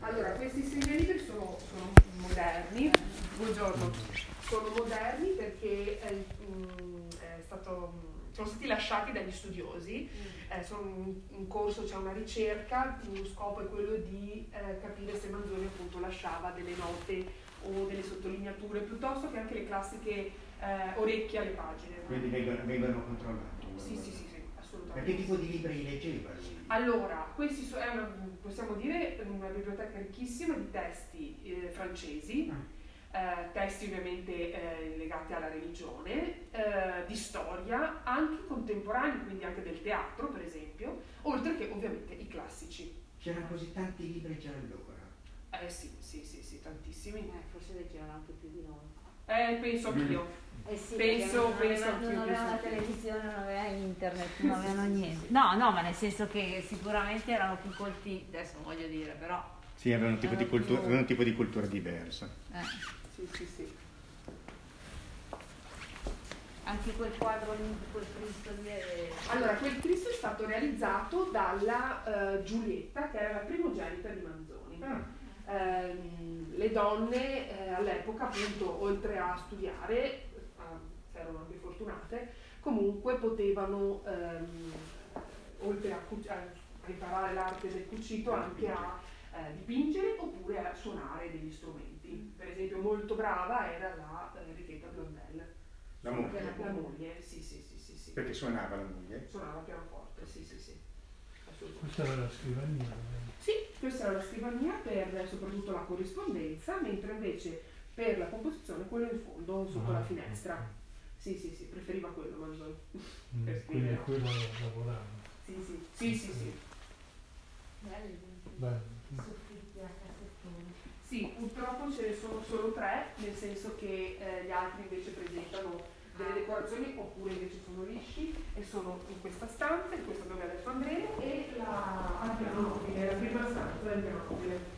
Allora, questi segnalibri sono, sono moderni, buongiorno, sono moderni perché è, è stato, mm, sono stati lasciati dagli studiosi, mm. eh, sono in corso, c'è una ricerca, lo scopo è quello di eh, capire se Manzoni appunto lasciava delle note o delle sottolineature, piuttosto che anche le classiche eh, orecchie alle pagine. Quindi vengono, vengono controllati? Sì, sì, sì, sì, assolutamente. Ma che tipo di libri leggeva lui? Allora, questi so, è una, possiamo dire una biblioteca ricchissima di testi eh, francesi, ah. eh, testi ovviamente eh, legati alla religione, eh, di storia, anche contemporanei, quindi anche del teatro per esempio, oltre che ovviamente i classici. C'erano così tanti libri già allora? Eh sì, sì, sì, sì tantissimi. Eh, forse leggevano anche più di noi. Eh, penso anch'io. Eh sì, penso, non penso aveva, non aveva la televisione, non aveva internet, non avevano niente. No, no, ma nel senso che sicuramente erano più colti, adesso non voglio dire, però... Sì, avevano un tipo, di cultura, più... un tipo di cultura diversa. Eh. Sì, sì, sì. Anche quel quadro lì, quel Cristo lì è... Allora, quel Cristo è stato realizzato dalla uh, Giulietta, che era la primogenita di Manzoni. Ah ehm, le donne eh, all'epoca appunto oltre a studiare, fortunate, comunque potevano ehm, oltre a, a, imparare l'arte del cucito anche a eh, dipingere oppure a suonare degli strumenti. Per esempio molto brava era la eh, Enrichetta Blondel. La moglie? La moglie, sì, sì, sì, sì, sì. Perché suonava la moglie? Suonava pianoforte, sì, sì, sì. Questa era la scrivania. Sì, questa era la scrivania per soprattutto la corrispondenza, mentre invece per la composizione quello in fondo sotto ah, la finestra. Sì, sì, sì, preferiva quello Manzoni. Mm, per quindi quello lavorava. Sì, sì, sì, sì, sì. Bello. Soffitti a cassettone. Sì, purtroppo ce ne sono solo tre, nel senso che eh, gli altri invece presentano delle decorazioni oppure invece sono lisci e sono in questa stanza, in questa dove adesso andremo e la, al piano nobile, la prima stanza del piano nobile.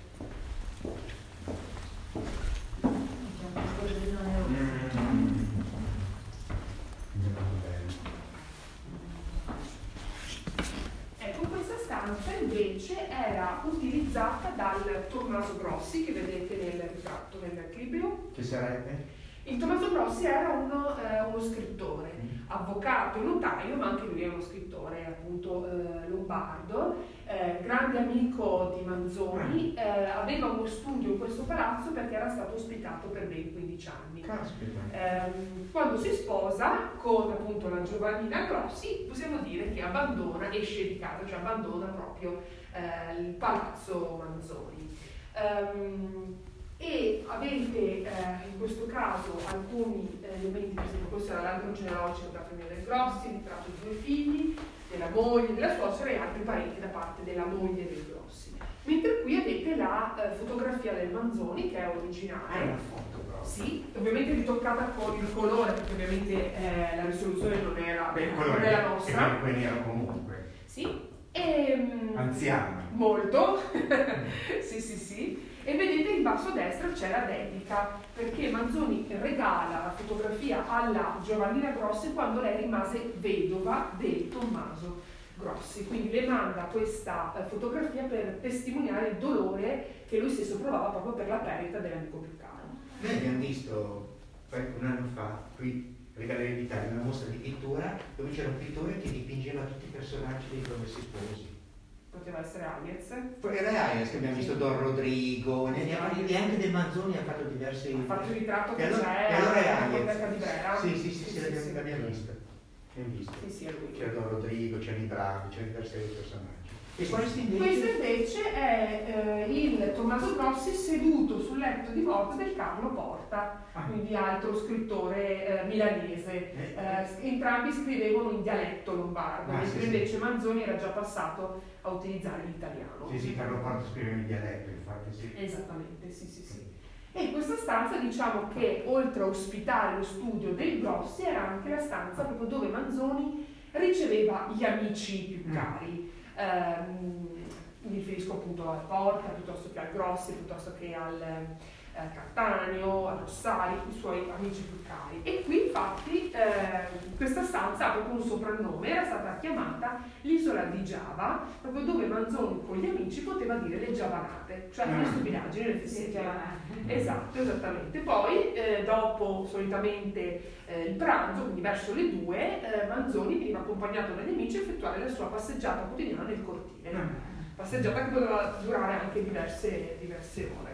Ecco, questa stanza invece era utilizzata dal Tommaso Grossi, che vedete nel ritratto nel clibio. Che sarebbe? Il Tommaso Grossi era uno, eh, uno, scrittore, avvocato, notaio, ma anche lui è uno scrittore appunto eh, lombardo, eh, grande amico di Manzoni, eh, aveva uno studio in questo palazzo perché era stato ospitato per ben 15 anni. Ehm, quando si sposa con appunto la Giovannina Grossi, possiamo dire che abbandona, esce di casa, cioè abbandona proprio eh, il palazzo Manzoni. Um, e avete eh, in questo caso alcuni eh, elementi, per esempio questo era l'albero genealogico da famiglia del Grossi, ritratto di due figli, della moglie, della suocera e altri parenti da parte della moglie del Grossi. Mentre qui avete la eh, fotografia del Manzoni che è originale. È una foto però. Sì, ovviamente ritoccata con il colore, perché ovviamente eh, la risoluzione non era, Beh, non era nostra. Che nero comunque. Sì. E, ehm, Anziana. Molto. sì, sì, sì. E vedete in basso a destra c'è la dedica, perché Manzoni regala la fotografia alla Giovannina Grossi quando lei rimase vedova del Tommaso Grossi. Quindi le manda questa eh, fotografia per testimoniare il dolore che lui stesso provava proprio per la perdita dell'amico più caro. Noi abbiamo visto un anno fa qui alle Gallerie d'Italia una mostra di pittura dove c'era un pittore che dipingeva tutti i personaggi dei promessi sposi poteva essere Hayez. Era Hayez che abbiamo visto Don Rodrigo, ne, anche del Manzoni ha fatto diversi... Ha fatto il ritratto che allora, c'è allora è Hayez. di Brera. Sì, sì, sì, sì, sì, l'abbiamo, sì. l'abbiamo visto. visto. Sì, sì, c'era Don Rodrigo, c'era i Bravi, c'erano diversi personaggi. E questo invece? questo invece è eh, il Tommaso Grossi seduto sul letto di morte del Carlo Porta, ah. quindi altro scrittore eh, milanese. Eh, eh entrambi scrivevano in dialetto lombardo, ah, mentre sì, invece sì. Manzoni era già passato a utilizzare l'italiano. Sì, sì, Carlo Porta scriveva in dialetto, infatti sì. Esattamente, sì, sì, sì. E questa stanza diciamo che oltre a ospitare lo studio del Grossi era anche la stanza proprio dove Manzoni riceveva gli amici più mm. cari. Mm ehm, mi riferisco appunto al Porta piuttosto che al Grossi, piuttosto che al, eh, Cattaneo, a Rossari, i suoi amici più cari. E qui infatti eh, questa stanza ha proprio un soprannome, era stata chiamata l'isola di Giava, proprio dove Manzoni con gli amici poteva dire le giavanate, cioè le Ah. stupidaggini, le fesserie. Esatto, esattamente. Poi, eh, dopo solitamente eh, il pranzo, quindi verso le due, eh, Manzoni veniva accompagnato dagli amici a effettuare la sua passeggiata quotidiana nel cortile. Ah. Passeggiata che poteva durare anche diverse, diverse ore.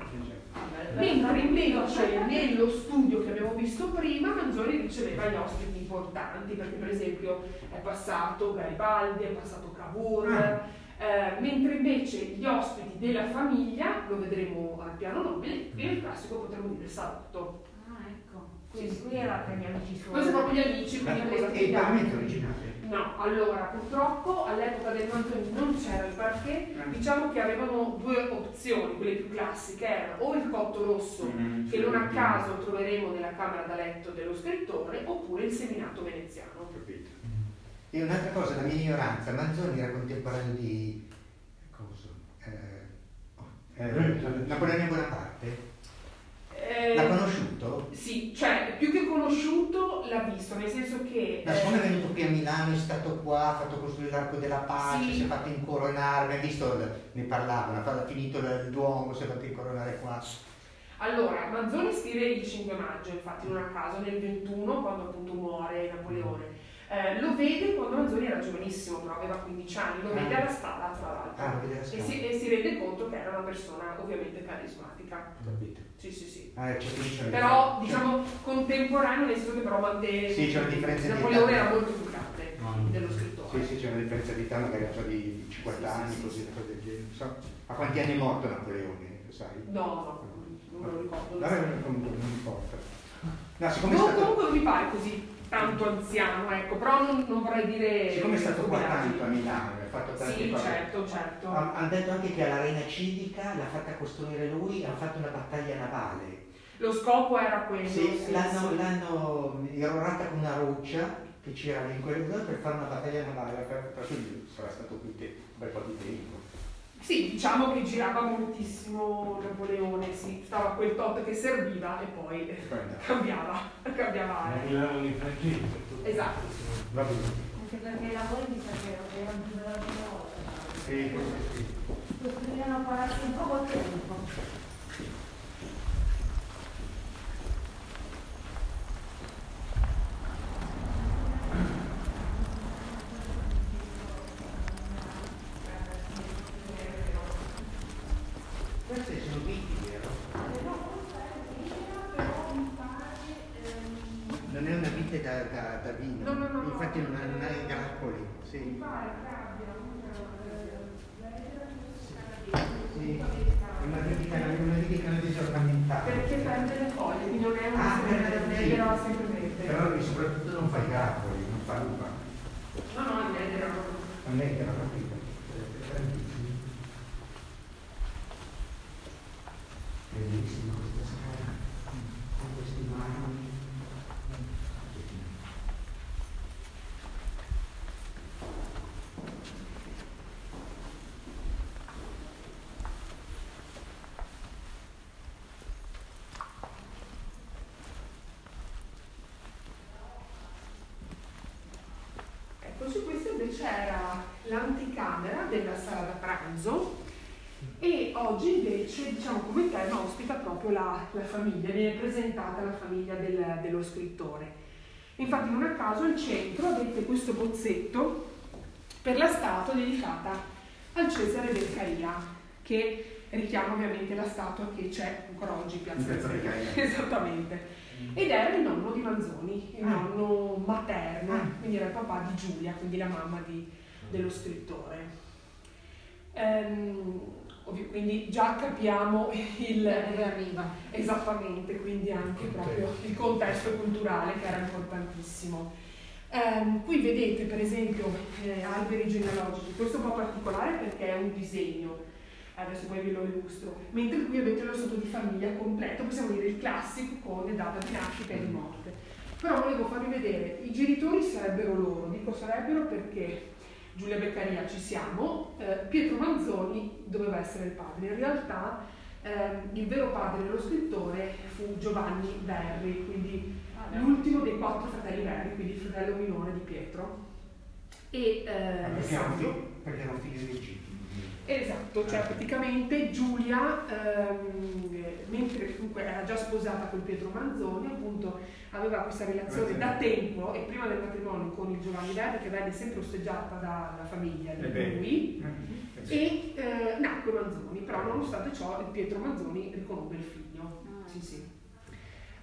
Mentre invece cioè, nello studio che abbiamo visto prima, Manzoni riceveva gli ospiti importanti, perché per esempio è passato Garibaldi, è passato Cavour, Ah. eh, mentre invece gli ospiti della famiglia, lo vedremo al piano nobile, qui nel classico potremmo dire salotto. Ah, ecco. Quindi qui era per gli amici suoi. Questi sono proprio gli amici, quindi E il pagamento originale? No, allora purtroppo all'epoca del Manzoni non c'era il parquet, diciamo che avevano due opzioni, quelle più classiche, erano o il cotto rosso Mm-hmm. che non a caso troveremo nella camera da letto dello scrittore, oppure il seminato veneziano. Capito. E un'altra cosa, la mia ignoranza, Manzoni era contemporaneo di... Cosa? Eh, oh, eh, Napoleone Bonaparte? Eh, L'ha conosciuto? Sì, cioè più che conosciuto l'ha visto, nel senso che... Da eh, siccome è venuto qui a Milano, è stato qua, ha fatto costruire l'arco della pace, Sì. si è fatto incoronare, abbiamo visto, ne parlavano, ha finito il Duomo, si è fatto incoronare qua. Allora, Manzoni scrive il 5 maggio, infatti non a caso, nel 21, quando appunto muore Napoleone. Eh, lo vede quando Manzoni era giovanissimo, però aveva 15 anni, lo vede alla scala tra l'altro. Ah, E si, e si rende conto che era una persona ovviamente carismatica. Capito. Sì, sì, sì. Ah, c'è 15 anni. Però diciamo contemporaneo, nel senso che però mantenne. Sì, c'è una differenza di Napoleone età. era molto più grande Mm. dello scrittore. Sì, sì, c'è una differenza di età, magari già di 50 Sì, anni, sì, così, cosa del genere. non so. A quanti anni è morto Napoleone, lo sai? No, no, non me lo ricordo. Vabbè, comunque non importa. No, siccome No, stato, comunque non mi pare così tanto anziano, ecco, però non, non vorrei dire. siccome è stato qua tanto a Milano, fatto tante Sì, cose. certo, certo. Ha- Hanno detto anche che all'arena civica l'ha fatta costruire lui, hanno fatto una battaglia navale. Lo scopo era quello. Sì, sì, l'hanno, sì. l'hanno irrorata con una roccia che c'era in quelle zone per fare una battaglia navale, per, per cui sarà stato qui te- un bel po' di tempo. Sì, diciamo che girava moltissimo Napoleone, sì, stava quel tot che serviva e poi cambiava, cambiava tutto. Esatto. Va bene. Perché i lavori mi sa che erano più della prima volta. Sì, questo sì. Costruivano palazzi in poco tempo. Queste sono viti, vero? Vite da, da, da vino. No, no, no, no. Infatti non ha, non ha i grappoli. Sì. Mi pare che abbia una, Sì. Una vitica, una vitica disornamentale. perché prende le foglie, quindi non è una Ah, però sempre verde. Però soprattutto non fa i grappoli, non fa l'uva. No, no, è verde. Non è l'ho capito. Bellissima questa scala, con questi marmi. Ecco, su questo invece era l'anticamera della sala da pranzo e oggi invece, diciamo come tema, ospita proprio la, la famiglia, viene presentata la famiglia del- dello scrittore. Infatti non a caso al centro avete questo bozzetto per la statua dedicata al Cesare Beccaria, che richiama ovviamente la statua che c'è ancora oggi in Piazza. Beccaria. Esattamente. Ed era il nonno di Manzoni, il Ah. nonno materno, Ah. quindi era il papà di Giulia, quindi la mamma di- dello scrittore. Ehm, ovvi- quindi già capiamo il, Da dove arriva? Esattamente, quindi anche proprio il contesto culturale che era importantissimo. Ehm, qui vedete per esempio eh, alberi genealogici, questo è un po' particolare perché è un disegno, adesso poi ve lo illustro, mentre qui avete lo stato di famiglia completo, possiamo dire il classico con data di nascita e di morte. Però volevo farvi vedere, i genitori sarebbero loro, dico sarebbero perché Giulia Beccaria ci siamo, eh, Pietro Manzoni doveva essere il padre, in realtà Ehm, il vero padre dello scrittore fu Giovanni Verri, quindi l'ultimo dei quattro fratelli Verri, quindi il fratello minore di Pietro. E eh, Alessandro. Perché erano figli legittimi. Esatto, cioè praticamente Giulia, ehm, mentre comunque era già sposata con Pietro Manzoni, appunto aveva questa relazione da tempo e prima del matrimonio con il Giovanni Verdi che venne sempre osteggiata dalla famiglia di lui e eh, nacque Manzoni, però nonostante ciò Pietro Manzoni riconobbe il figlio. Sì, sì.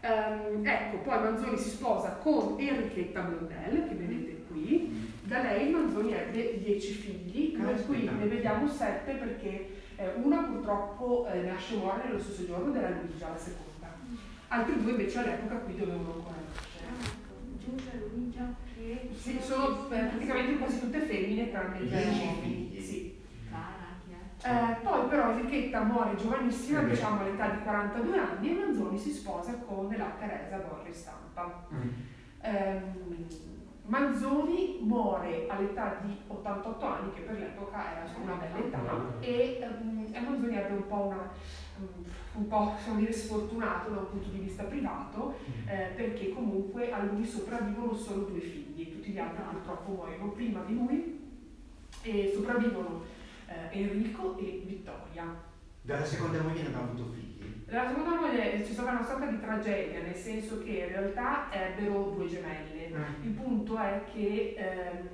Um, ecco, poi Manzoni si sposa con Enrichetta Blondel, che vedete qui, da lei Manzoni ebbe dieci figli, noi qui ne vediamo sette perché eh, una purtroppo eh, nasce e muore nello stesso giorno della Luigia, la seconda. Altri due invece all'epoca qui dovevano ancora nascere. Giulia, Luigia, che... Sì, sono eh, praticamente quasi tutte femmine tranne il Dieci uomo. figli. Sì. Cara, Eh, poi però Enrichetta muore giovanissima, diciamo all'età di 42 anni, e Manzoni si sposa con la Teresa Borri Stampa. Ehm, Manzoni muore all'età di 88 anni, che per l'epoca era una bella età, e, e Manzoni ebbe un po' una mm, un po' dire sfortunato da un punto di vista privato, eh, perché comunque a lui sopravvivono solo due figli, tutti gli altri purtroppo muoiono prima di lui e sopravvivono eh, Enrico e Vittoria. Dalla seconda moglie non ha avuto figli. La seconda moglie c'è stata una sorta di tragedia, nel senso che in realtà ebbero due gemelle. Mm. Il punto è che ehm,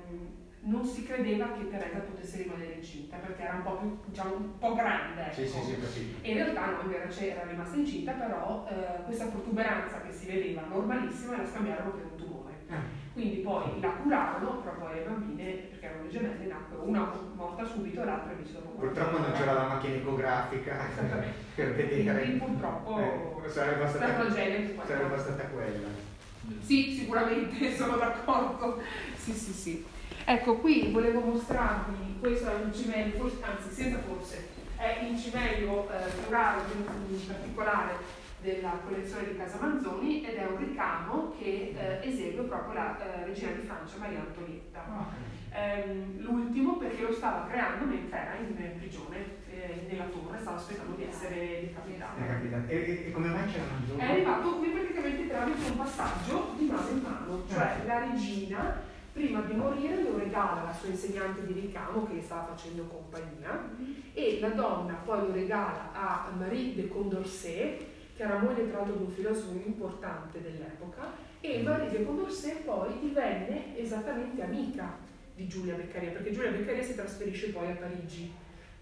non si credeva che Teresa potesse rimanere incinta perché era un po' più, diciamo, un po' grande. Ecco. Sì, sì, sì. E in realtà no, invece era rimasta incinta, però eh, questa protuberanza che si vedeva normalissima la scambiarono per un tumore. Ah. Quindi poi la curarono, però poi le bambine, perché erano le gemelle, nacquero una morta subito e l'altra invece dopo Purtroppo non c'era la macchina ecografica per vedere. Quindi purtroppo Eh, sarebbe stata, sarebbe stata quella. Sì, sicuramente, sono d'accordo. Sì, sì, sì. Ecco, qui volevo mostrarvi, questo è un cimelio, forse, anzi senza forse, è il cimelio eh, florale in, in particolare della collezione di Casa Manzoni ed è un ricamo che eh, esegue proprio la eh, regina di Francia Maria Antonietta. Ehm, l'ultimo perché lo stava creando mentre era in prigione eh, nella torre, stava aspettando di essere decapitato. capitato. E, e- come mai c'era Manzoni? È arrivato qui praticamente tramite un passaggio di mano in mano, cioè la regina prima di morire lo regala alla sua insegnante di ricamo che stava facendo compagnia e la donna poi lo regala a Marie de Condorcet che era moglie tra l'altro di un filosofo importante dell'epoca e Marie Condorcet poi divenne esattamente amica di Giulia Beccaria perché Giulia Beccaria si trasferisce poi a Parigi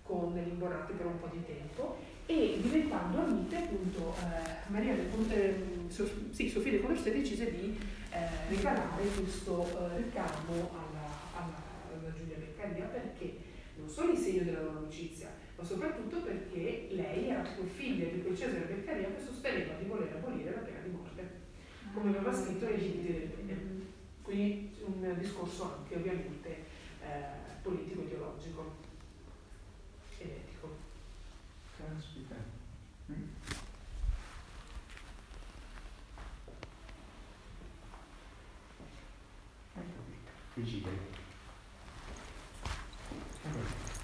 con Limbonati per un po' di tempo e diventando amiche appunto eh, Maria de Con- ehm, Sof- sì, Sofia de Condorcet decise di eh, regalare questo eh, ricamo alla, alla- alla Giulia Beccaria perché non solo in segno della loro amicizia ma soprattutto perché lei era poi figlia di quel Cesare Beccaria che sosteneva di voler abolire la pena di morte come aveva scritto nei limiti del bene quindi un discorso anche ovviamente eh, politico ideologico ed etico Caspita. Mm. Capito. Vigile. Allora.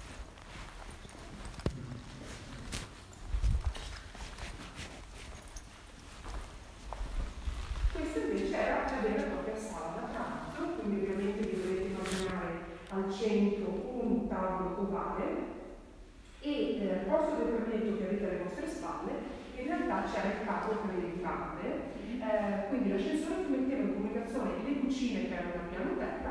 Questa invece era la vera e propria sala da pranzo, quindi ovviamente vi dovete immaginare al centro un tavolo ovale e eh, posto del gabinetto che avete alle vostre spalle, in realtà c'era il capo come entrate, eh, quindi l'ascensore che metteva in comunicazione le cucine che erano al piano terra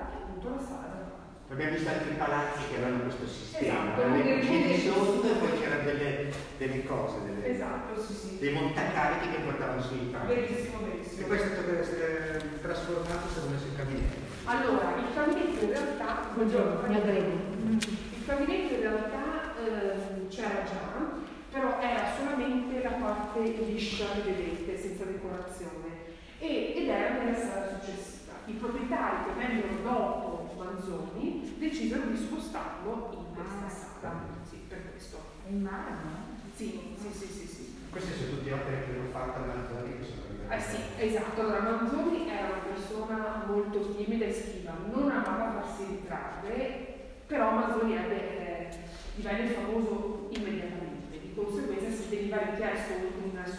e pranzo. Abbiamo visto altri palazzi che avevano questo sistema, Esatto, le cucine sotto e poi c'erano delle, delle cose, delle- Esatto, sì, sì. dei montacarichi che portavano sui pranzi. Verissimo, E verissimo. poi è stato eh, trasformato, stato messo in gabinetto. Allora, il gabinetto in realtà, buongiorno, Mi aggrego. Il gabinetto in realtà ehm, c'era già, però era solamente la parte liscia che vedete, senza decorazione, e- ed era nella sala successiva. I proprietari che vennero dopo Manzoni decisero di spostarlo in questa sala, sì, per questo. In mano? Sì, sì, sì, sì, sì. Queste sono tutte opere che ho fatto a Manzoni che sono Eh sì, esatto. Allora, Manzoni era una persona molto timida e schiva, non amava farsi ritrarre, però Manzoni ebbe, eh, divenne famoso immediatamente, di conseguenza si veniva richiesto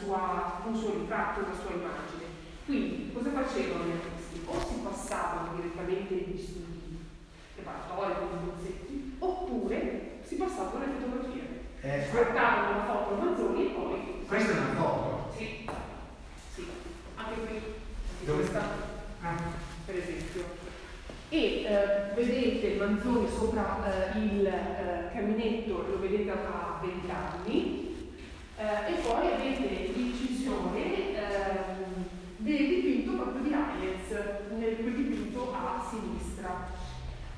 sua, un suo ritratto, una sua immagine. Quindi cosa facevano gli artisti? O si passavano direttamente gli studi preparatori con i bozzetti, oppure si passavano le fotografie. Eh, Scattavano la foto Manzoni e poi... Questa è una foto. Sì, sì. Anche qui, anche Dove? questa, Ah, per esempio. E eh, vedete Manzoni sopra eh, il eh, caminetto, lo vedete a 20 anni, eh, e poi avete l'incisione ehm, del dipinto proprio di Hayez, nel quel dipinto a sinistra.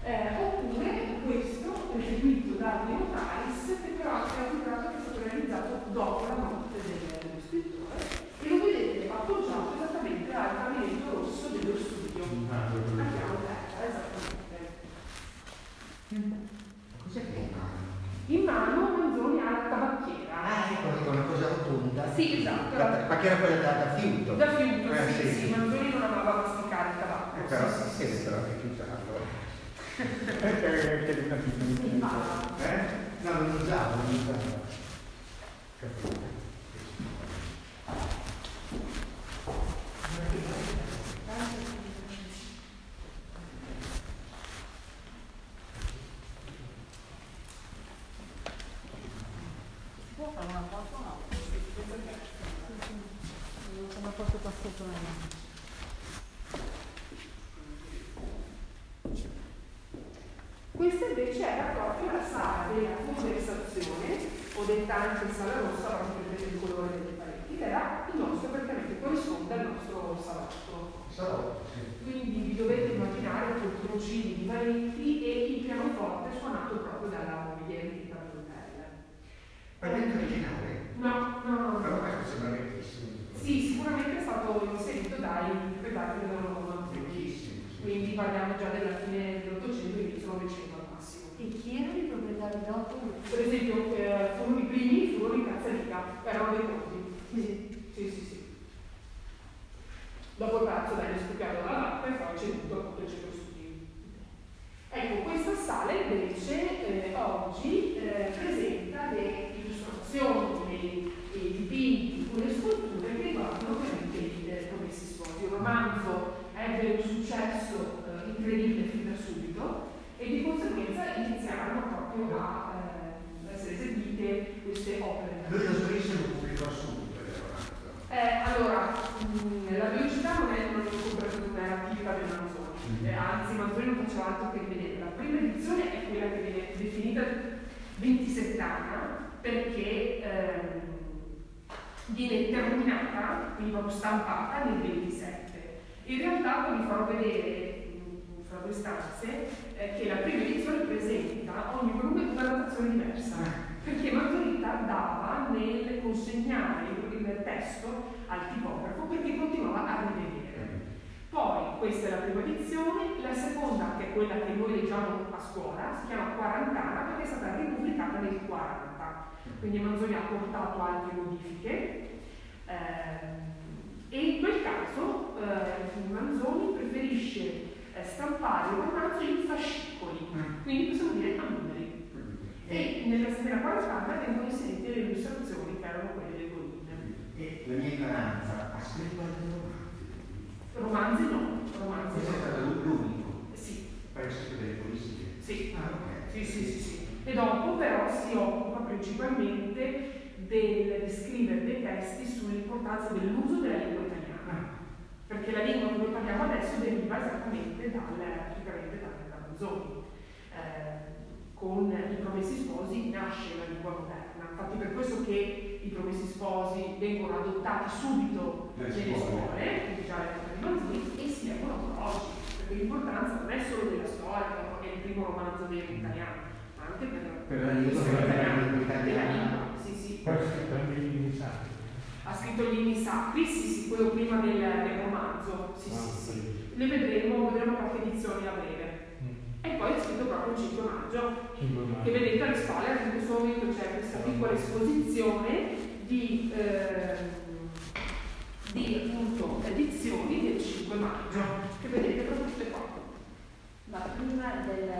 Eh, oppure questo eseguito da Dino Taris, che però è un ritratto che è stato realizzato dopo la morte del, dello scrittore, e lo vedete appoggiato esattamente al caminetto rosso dello studio. Ah, A piano terra, esattamente. Cos'è che è in mano? In mano Manzoni ha la tabacchiera. Ah, ecco, ecco, una cosa rotonda. Sì, esatto. La- Ma che era quella da, da fiuto? Da fiuto, Eh, sì, sì, Manzoni non amava masticare il tabacco. Eh, però sì, si sì, sì. però che chiusato. Si fa. Eh? No, non usavo, non usavo. Capito. Può fare una foto o no? Non sono foto qua sopra. Questa invece era proprio la sala della conversazione, o detta anche sala rossa, proprio per vedere il colore delle pareti, ed era il nostro praticamente corrisponde al nostro salotto. Solo, sì. Quindi vi dovete immaginare poltroncini di valenti e il pianoforte suonato proprio dalla moglie Rita Brunel. Parente originale. No, no, no, Però no. questo sembra vecchissimo. Sì, stato inserito dai interpretati che loro sì. Quindi parliamo già della fine dell'Ottocento, inizio Novecento al massimo. E chi erano i proprietari dopo? Per esempio, eh, furono i primi, furono i Cazzarica, erano dei conti. Sì. Sì, sì, sì. Dopo il palazzo venne scoppiato dalla mappa e poi ceduto appunto il centro studi. Ecco, questa sala invece eh, oggi eh, presenta le illustrazioni, le- i dipinti, le sculture che riguardano ovviamente i eh, promessi sposi. Il romanzo ebbe un successo eh, incredibile fin da subito e di conseguenza iniziarono proprio a eh, essere eseguite queste opere. Lui lo scrisse e lo pubblicò subito il romanzo. Eh, allora, mh, la velocità non è, non è, non è la tipica del Manzoni, Eh, anzi Manzoni non faceva altro che vedere. La prima edizione è quella che viene definita 27 anni perché ehm, viene terminata, quindi proprio stampata nel 27. In realtà poi vi farò vedere mh, fra due stanze eh, che la prima edizione presenta ogni volume una datazione diversa perché Margherita dava nel consegnare il il testo al tipografo perché continuava a rivedere. Poi, questa è la prima edizione, la seconda, che è quella che noi leggiamo a scuola, si chiama Quarantana perché è stata ripubblicata nel 40. Quindi Manzoni ha portato altre modifiche. Ehm, e in quel caso eh, Manzoni preferisce eh, stampare il romanzo in fascicoli, quindi possiamo dire a numeri. E nella settimana quarantana vengono inserite le illustrazioni che erano quelle delle colline. E la mia ignoranza ha scritto altri romanzi. Romanzi no, romanzi Questo è stato no. l'unico. Sì, ha scritto delle poesie. sì, Ah, ok. sì, sì, sì, sì. E dopo però si occupa principalmente del descrivere dei testi sull'importanza dell'uso della lingua italiana. Perché la lingua che noi parliamo adesso deriva esattamente dal, praticamente da, da Manzoni. Eh, con i promessi sposi nasce la lingua moderna. Infatti per questo che i promessi sposi vengono adottati subito Nelle scuole. già di Manzoni, e si leggono ancora oggi. Perché l'importanza non è solo della storia, è il primo romanzo italiano, ma anche per, Per la lingua, italiana, Ha scritto gli inni sacri, sì, sì, quello prima del, del romanzo. Sì, sì, sì. Le vedremo, vedremo qualche edizione a breve. E poi ha scritto proprio il 5 maggio, che vedete alle spalle anche in questo momento c'è questa piccola esposizione di, ehm, di appunto edizioni del 5 maggio, che vedete proprio tutte qua. Ma prima del,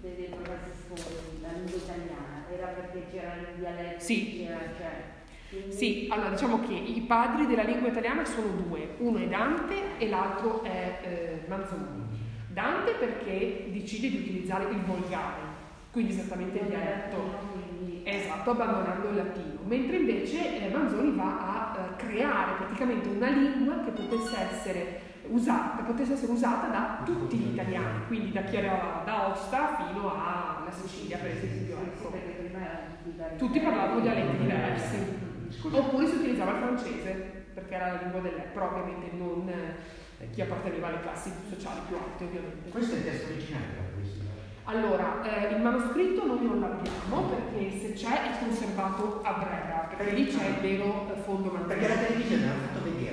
dei promessi sposi, la lingua italiana, era perché c'erano i dialetti. Sì. c'era, cioè, quindi- Sì, allora diciamo che i padri della lingua italiana sono due, uno è Dante e l'altro è eh, Manzoni. Dante perché decide di utilizzare il volgare, quindi esattamente il dialetto. Esatto, abbandonando il latino, mentre invece eh, Manzoni va a eh, creare praticamente una lingua che potesse essere usata, potesse essere usata da tutti gli italiani, quindi da chi era da Aosta fino alla Sicilia per esempio. tutti parlavano dialetti diversi. Oppure si utilizzava il francese, perché era la lingua dell'epoca, però ovviamente non eh, chi apparteneva alle classi sociali più alte ovviamente. questo è il testo originale. Allora, eh, il manoscritto noi non l'abbiamo perché se c'è è conservato a Brera, perché lì c'è il vero fondo Perché la televisione ha fatto vedere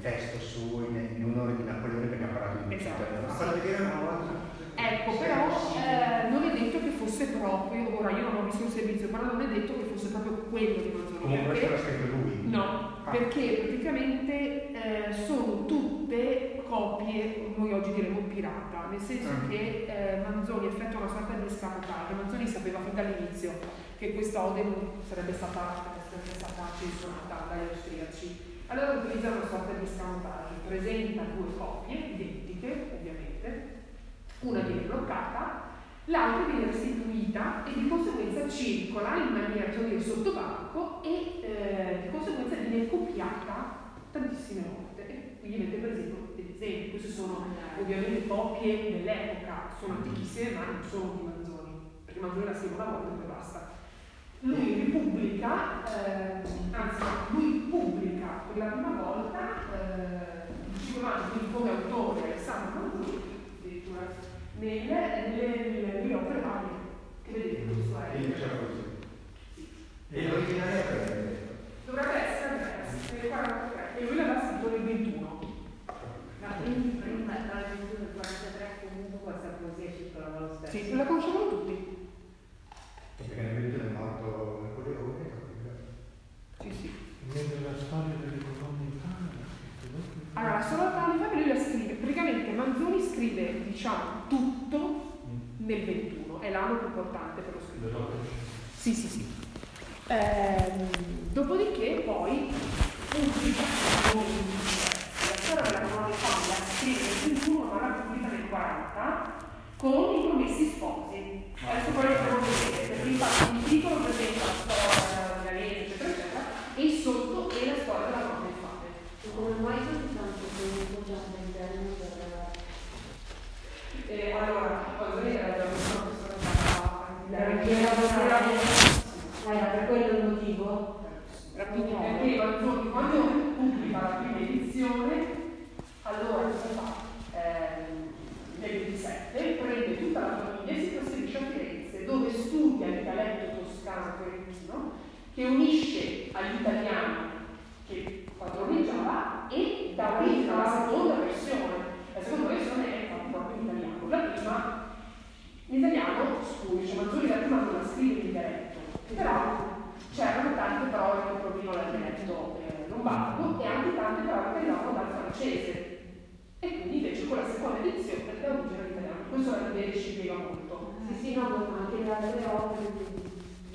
testo suo in, in onore di Napoleone perché ha parlato di Esatto. Ha fatto vedere una volta. Ecco, però eh, non è detto che fosse proprio, ora io non ho visto il servizio, però non è detto che fosse proprio quello di Manzoni. Comunque perché- questo l'ha scritto lui. No, Ah. perché praticamente eh, sono tutte copie, noi oggi diremo pirata, nel senso Mm. che eh, Manzoni effettua una sorta di escamotaggio. Manzoni sapeva fin dall'inizio che questa ode non sarebbe stata, sarebbe stata censurata dagli austriaci. Allora utilizza una sorta di escamotaggio, presenta due copie identiche, ovviamente, una viene bloccata, l'altra viene restituita e di conseguenza circola in maniera cioè sotto banco e eh, di conseguenza viene copiata tantissime volte. E quindi mette per esempio degli esempi, queste sono ovviamente copie dell'epoca, sono antichissime ma non sono di Manzoni, perché Manzoni la scrive una volta e poi basta. Lui ripubblica, eh, anzi lui per la prima volta eh, il Ciclovano, quindi come autore Alessandro Manzoni, addirittura nelle, nelle, nelle opere varie che vedete questo è. E faceva così. E l'originale è Dovrebbe essere nel 43, e lui l'aveva scritto nel 21. Ma quindi prima tra il 21 e il 43 comunque questa poesia circolava lo stesso. Sì, la conoscevano tutti. Perché nel periodo è morto Napoleone. La storia delle colonne italiane, Allora, la storia della famiglia lui la scrive, praticamente Manzoni scrive, diciamo, tutto nel 21, è l'anno più importante per lo scrittore. Sì, sì, sì. Ehm, dopodiché poi pubblica la storia della colonna Italia scrive nel 21 ma la pubblica nel 40 con i promessi sposi. Adesso poi lo vedere, perché infatti il titolo presenta la storia milanese, eccetera, eccetera, e sotto è la storia della colonna Italia. Come mai così tanto tempo già all'interno per... Eh, allora, Manzoni era Perché era per quello il motivo? Perché Manzoni quando pubblica la prima edizione, allora cosa fa? Ehm, nel 27 prende tutta la famiglia e si trasferisce a Firenze, dove studia il dialetto toscano fiorentino, che unisce all'italiano che padroneggiava e dà origine alla seconda versione. La seconda versione è fatta proprio in italiano. La prima, l'italiano, scusi, Manzoni la prima non la scrive in dialetto, però c'erano tante parole che provenivano dal dialetto eh, lombardo e anche tante parole che arrivavano dal francese. E quindi invece con la seconda edizione da origine all'italiano. Questo la Ribera ci spiega molto. Sì, sì, no, anche le altre opere.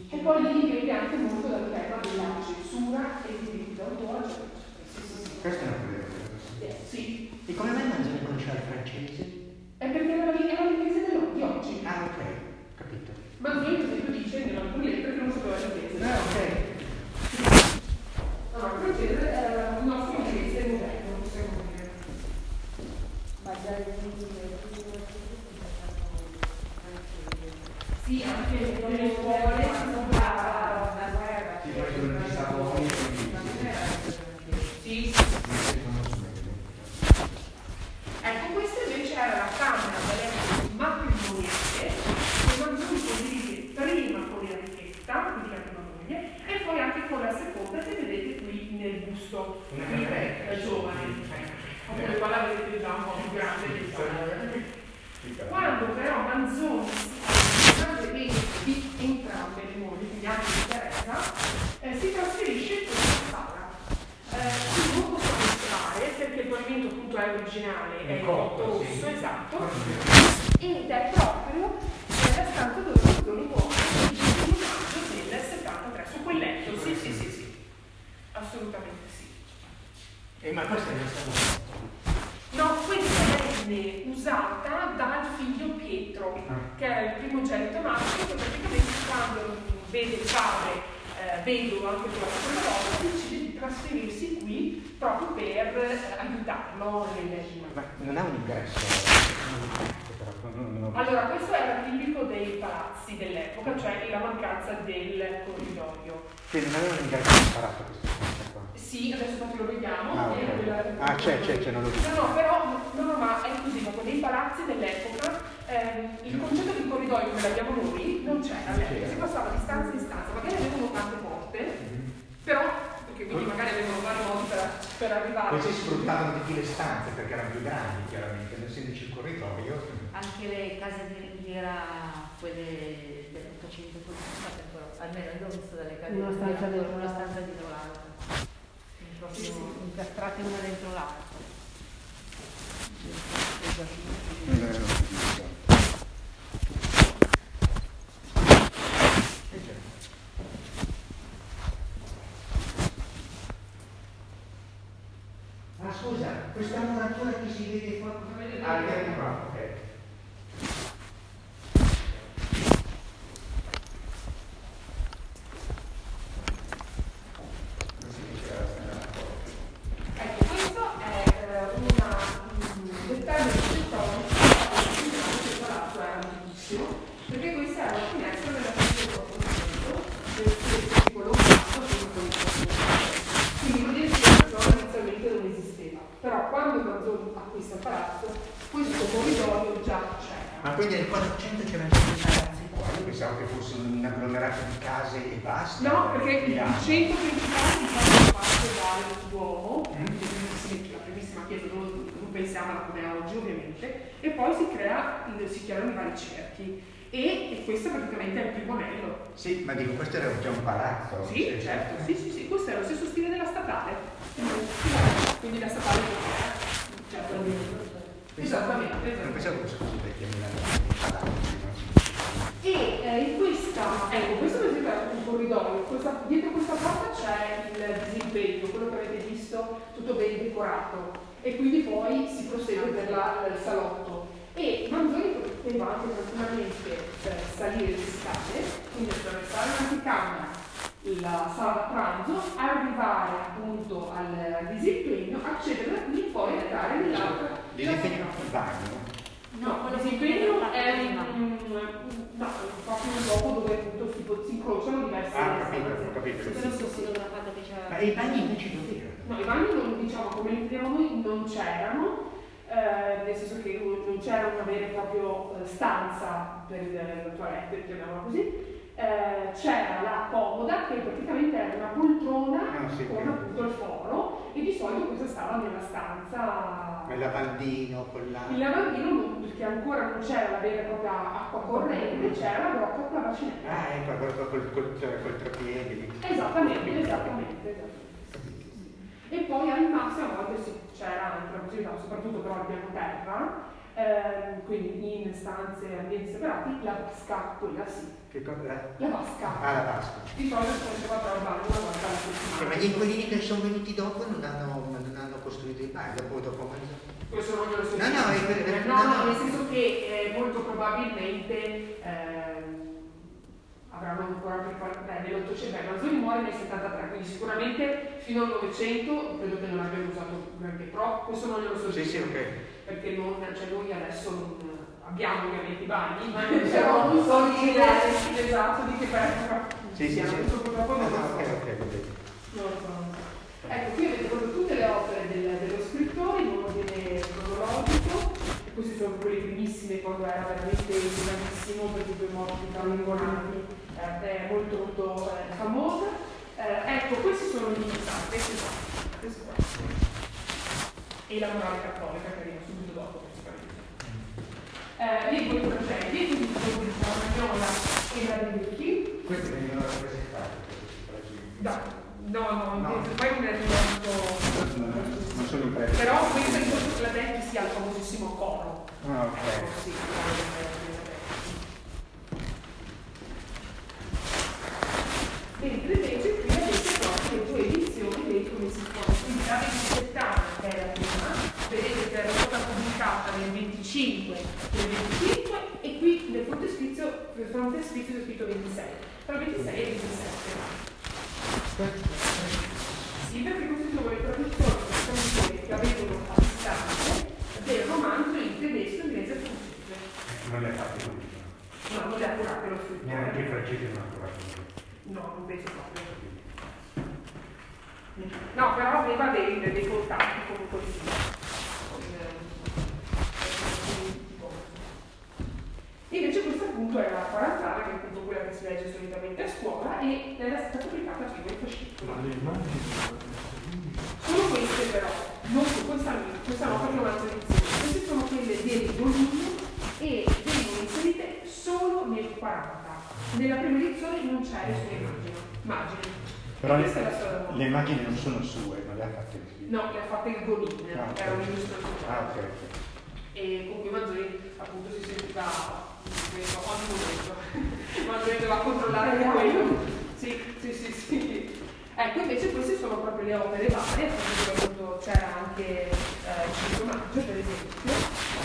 E poi lì dipende anche molto dal tema della censura ed è proprio nella stanza dove Manzoni muore del 73, su quel letto, sì, sì, sì, sì, assolutamente sì. Eh, ma questa è la sua No, questa venne usata dal figlio Pietro, ah. che era il primogenito maschio, che praticamente quando vede il padre eh, vedono anche per la seconda volta, decide di trasferirsi qui proprio per eh, aiutarlo. No? Ma non è un ingresso. Dell'epoca, cioè la mancanza del corridoio. Quindi non ingresso separato questa stanza qua. Sì, adesso proprio lo vediamo. Ah, ok. è quella- Ah, c'è, c'è, c'è, non lo vedo. No, no, però, no, no, ma è così, ma con dei palazzi dell'epoca ehm, il concetto di corridoio come l'abbiamo noi non c'era all'epoca, si passava di stanza in stanza, magari avevano tante porte, però, perché quindi magari avevano vari modi per, per arrivare. Così sfruttavano di più le stanze perché erano più grandi, chiaramente, non essendoci il corridoio. Anche le case di rinviera, quelle dell'Ottocento, quelle sono state ancora, almeno io ho visto delle case Una di stanza dentro una l'altra. stanza dietro l'altra. Quindi Proprio Sì, sì. incastrate una dentro l'altra. Ah scusa, questa muratura che si vede qua. Ah, è qua, ok. Non si dice la strada. Ecco, questo è eh, una, un dettaglio architettonico che tra l'altro era bellissimo, perché questa era una finestra della fine del 800, del secolo IV, quindi vuol dire che la zona inizialmente non esisteva, però quando Manzoni acquista il palazzo, questo corridoio già c'era. Ma quindi nel 400 c'erano dei palazzi qua? Io pensavo che fosse un agglomerato di case e basta. No, perché il Milano. centro principale diciamo parte dal Duomo, Mm. quindi la primissima chiesa, non, non pensiamola come è oggi ovviamente, e poi si creano i vari cerchi. E, e questo praticamente è il primo anello. Sì, ma dico, questo era già un palazzo. Sì, certo, sì, sì, sì, questo è lo stesso stile della statale. Quindi la statale che certo. Esattamente, Non esattamente. pensavo fosse così perché Milano E eh, in questa, ecco, questo per esempio è un corridoio, questa- dietro questa porta c'è il disimpegno, quello che avete visto, tutto ben decorato, e quindi poi si prosegue per la- il salotto. E Manzoni poteva anche tranquillamente eh, salire le scale, quindi attraversare l'anticamera, la sala da pranzo, arrivare appunto al, al disimpegno, accedere da qui e poi entrare nell'altra. Disimpegno il bagno. No, il disimpegno è un, no, proprio un luogo dove appunto si, si incrociano diverse Ah, capito, stanze. ho capito. Non so se dove la fatta che c'era. Ma i bagni invece dove erano? No, i bagni non, diciamo come li vediamo noi non c'erano, eh, nel senso che non c'era una vera e propria eh, stanza per il- toilette, chiamiamola così. Eh, c'era la comoda che praticamente era una poltrona Ah, sì, con sì. appunto il foro e di solito questa stava nella stanza Il lavandino con la... il lavandino perché ancora non c'era la vera e propria acqua corrente, c'era la brocca con la bacinetta. Ah, ecco, quello col, col, col, col trapiede. Esattamente, esattamente, esattamente. E poi al massimo a volte c'era anche la possibilità, soprattutto però al piano terra, ehm, quindi in stanze, ambienti separati, la vasca, quella sì, Che cosa? La... la vasca. Ah, la vasca. Di solito si faceva però il bagno una volta alla Eh, settimana. ma gli inquilini che sono venuti dopo non hanno, non hanno costruito il bagno, dopo, dopo Questo non glielo so No, no, è per- no, no, no, no. nel senso che eh, molto probabilmente ehm, avranno ancora per fare, beh, nell'Ottocento, beh, Manzoni muore nel 73, quindi sicuramente fino al Novecento credo che non abbiano usato granché, però questo non glielo so Sì, dire. sì, ok. Perché non, cioè noi adesso non abbiamo ovviamente i bagni, ma Però non so dire- esatto di che epoca Sì, sì, siamo, sì. purtroppo non No, lo no, so. ok, ok, va bene. Non lo so, non lo so. Ecco, qui avete proprio tutte le opere del- dello scrittore in ordine queste sono quelle primissime quando era veramente grandissimo, per i morti Carlo è molto molto eh, famosa. Eh, ecco, questi sono gli iniziati, questi qua, questi qua. E la morale cattolica che arriva subito dopo questo eh, lì voi tragedie, quindi quello di Romagnola e la De Lucchi, Questi vengono rappresentati, fragili. No, no, no. Poi non è rimasto. Non sono impresso. Però qui penso che la Detti sia il famosissimo coro. Ah, ok. Eh, sì, Mentre invece qui avete proprio le due edizioni dei come si può. Quindi la 2070 che è la prima, vedete che era stata pubblicata nel 25 nel 25 e qui nel frontespizio, nel frontespizio è scritto 26, tra 26 e 27. Sì, perché questi sono i traduzioni francesi che avevano acquistato del romanzo in tedesco, in inglese e francese. Non le ha fatte lui? No, non le ha curate lo stesso. Neanche i francesi non ha curate No, non penso proprio. No, però aveva dei, dei contatti comunque eh, Invece questo appunto era 40 legge solitamente a scuola e era stata pubblicata prima in fascicolo. Sono queste però, non su questa, questa no perché non ha edizione, queste sono quelle del volume e vengono inserite solo nel 40. Nella prima edizione non c'è nessuna immagine. immagine. Però le, le immagini non sono sue, ma le ha fatte lui. No, le ha fatte il Gonin, Ah, era un illustratore. Ah, ok. E con cui Manzoni appunto si sentiva questo ogni momento. Manzoni doveva controllare anche quello. Sì, sì, sì, sì. Ecco, invece queste sono proprio le opere varie, appunto c'era anche eh, il 5 maggio, per esempio,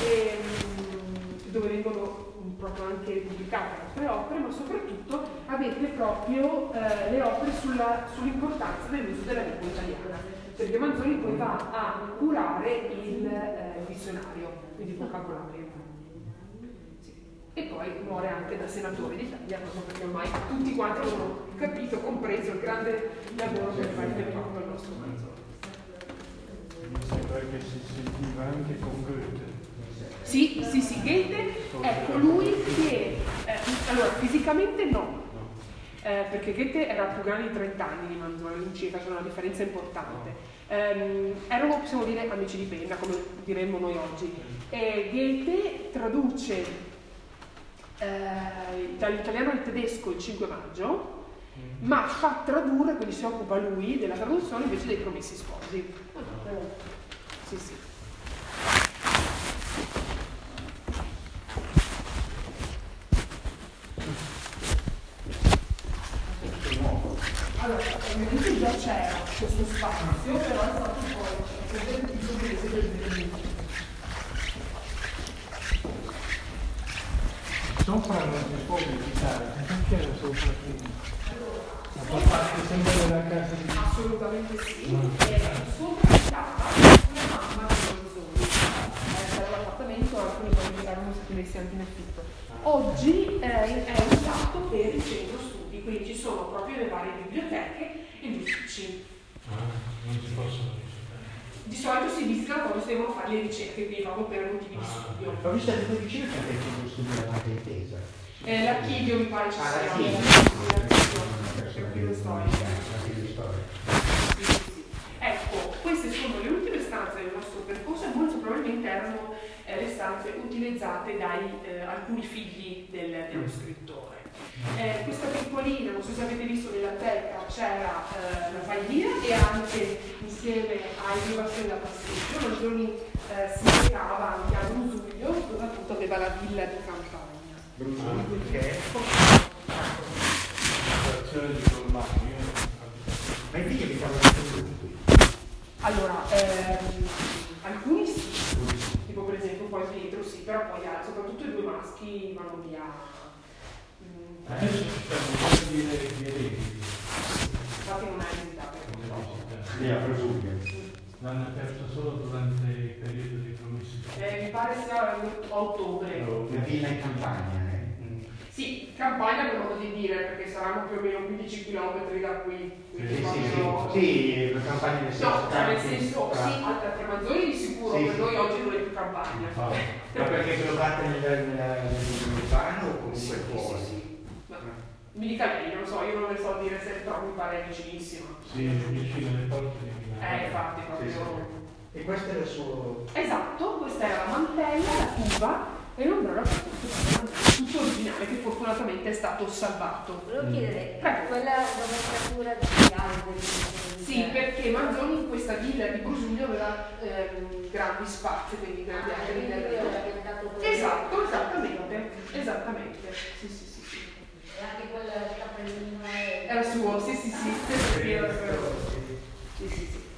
e, mm, dove vengono proprio anche pubblicate altre opere, ma soprattutto avete proprio eh, le opere sulla- sull'importanza dell'uso della lingua italiana, perché Manzoni poi va a curare il eh, dizionario, quindi il vocabolario. E poi muore anche da senatore d'Italia, proprio perché ormai tutti quanti hanno capito, compreso il grande lavoro che fa il nostro Manzoni. Mi sembra che si sentiva anche con Goethe. Sì, sì, sì, Goethe è colui che, eh, allora, fisicamente no, eh, perché Goethe era più grande di 30 anni di Manzoni, all'incirca, c'è una differenza importante. Ehm, erano, possiamo dire, amici di penna, come diremmo noi oggi. E Goethe traduce eh, dall'italiano al tedesco il 5 maggio, ma fa tradurre, quindi si occupa lui della traduzione invece dei promessi sposi. Sì, sì. Allora, ovviamente già c'era questo spazio, però è stato poi convertito in prese del benvenuto. Sopra non si può visitare, perché era sopra prima? Ma fa parte sempre della casa di... Assolutamente sì. E sopra stava una mamma. Eh, c'era l'appartamento, alcuni poi erano stati messi anche in affitto. Oggi eh, è usato per il centro studi, quindi ci sono proprio le varie biblioteche e gli uffici. non si possono. Di solito si visitano quando si devono fare le ricerche, quindi proprio per motivi di Ah. studio. Ho visto che poi vicino c'è anche il centro studio della Intesa. Eh, L'archivio mi pare ci Ah, sia. l'archivio. L'archivio storico. L'archivio. Ecco, queste sono le ultime stanze del nostro percorso e molto probabilmente erano eh, le stanze utilizzate dai eh, alcuni figli del- dello scrittore. Eh, questa piccolina, non so se avete visto nella teca, c'era eh, la faglina e anche insieme ai rivassi della pasticcio, Manzoni eh, si recava anche a Rusuglio, dove appunto aveva la villa di campagna. Che è... Stazione di Colmano, io non ho Ma i figli abitavano. Allora, ehm, alcuni sì, tipo per esempio poi Pietro sì, però poi ah, soprattutto i due maschi vanno via. Mm, stanno per dire eredi. Infatti non è Lì a Prosuglia. L'hanno aperto solo durante il periodo di promessi. Eh, mi pare sia ottobre. Una villa in campagna, eh. Mm. Sì, campagna per modo di dire, perché saranno più o meno 15 km da qui. Sì, sì, proprio- sì, sì, la campagna nel senso No, cioè nel senso, tra- sì, a Tremazzoni di sicuro, Sì, per sì. noi oggi non è più campagna. Ma perché ve lo fate nel, nel, nell'urbano o Sì, comunque sì, fuori? Mi dica lei, non lo so, io non le so dire se però mi pare vicinissimo. Sì, vicino alle porte di Milano. Eh, infatti, proprio. Sì, sì. E questo era il suo... Esatto, questa era la mantella, la tuba e l'ombrello tutto originale che fortunatamente è stato salvato. Volevo chiedere, Prego. quella nomenclatura di alberi? Sì, perché Manzoni in questa villa di Brusuglio aveva ehm, grandi spazi, quindi grandi Ah, alberi quello. Esatto, esattamente, esattamente. Sì, sì, sì, sì. E anche quel cappellino è... Era suo, sì, sì, sì, era suo. Sì, sì, sì.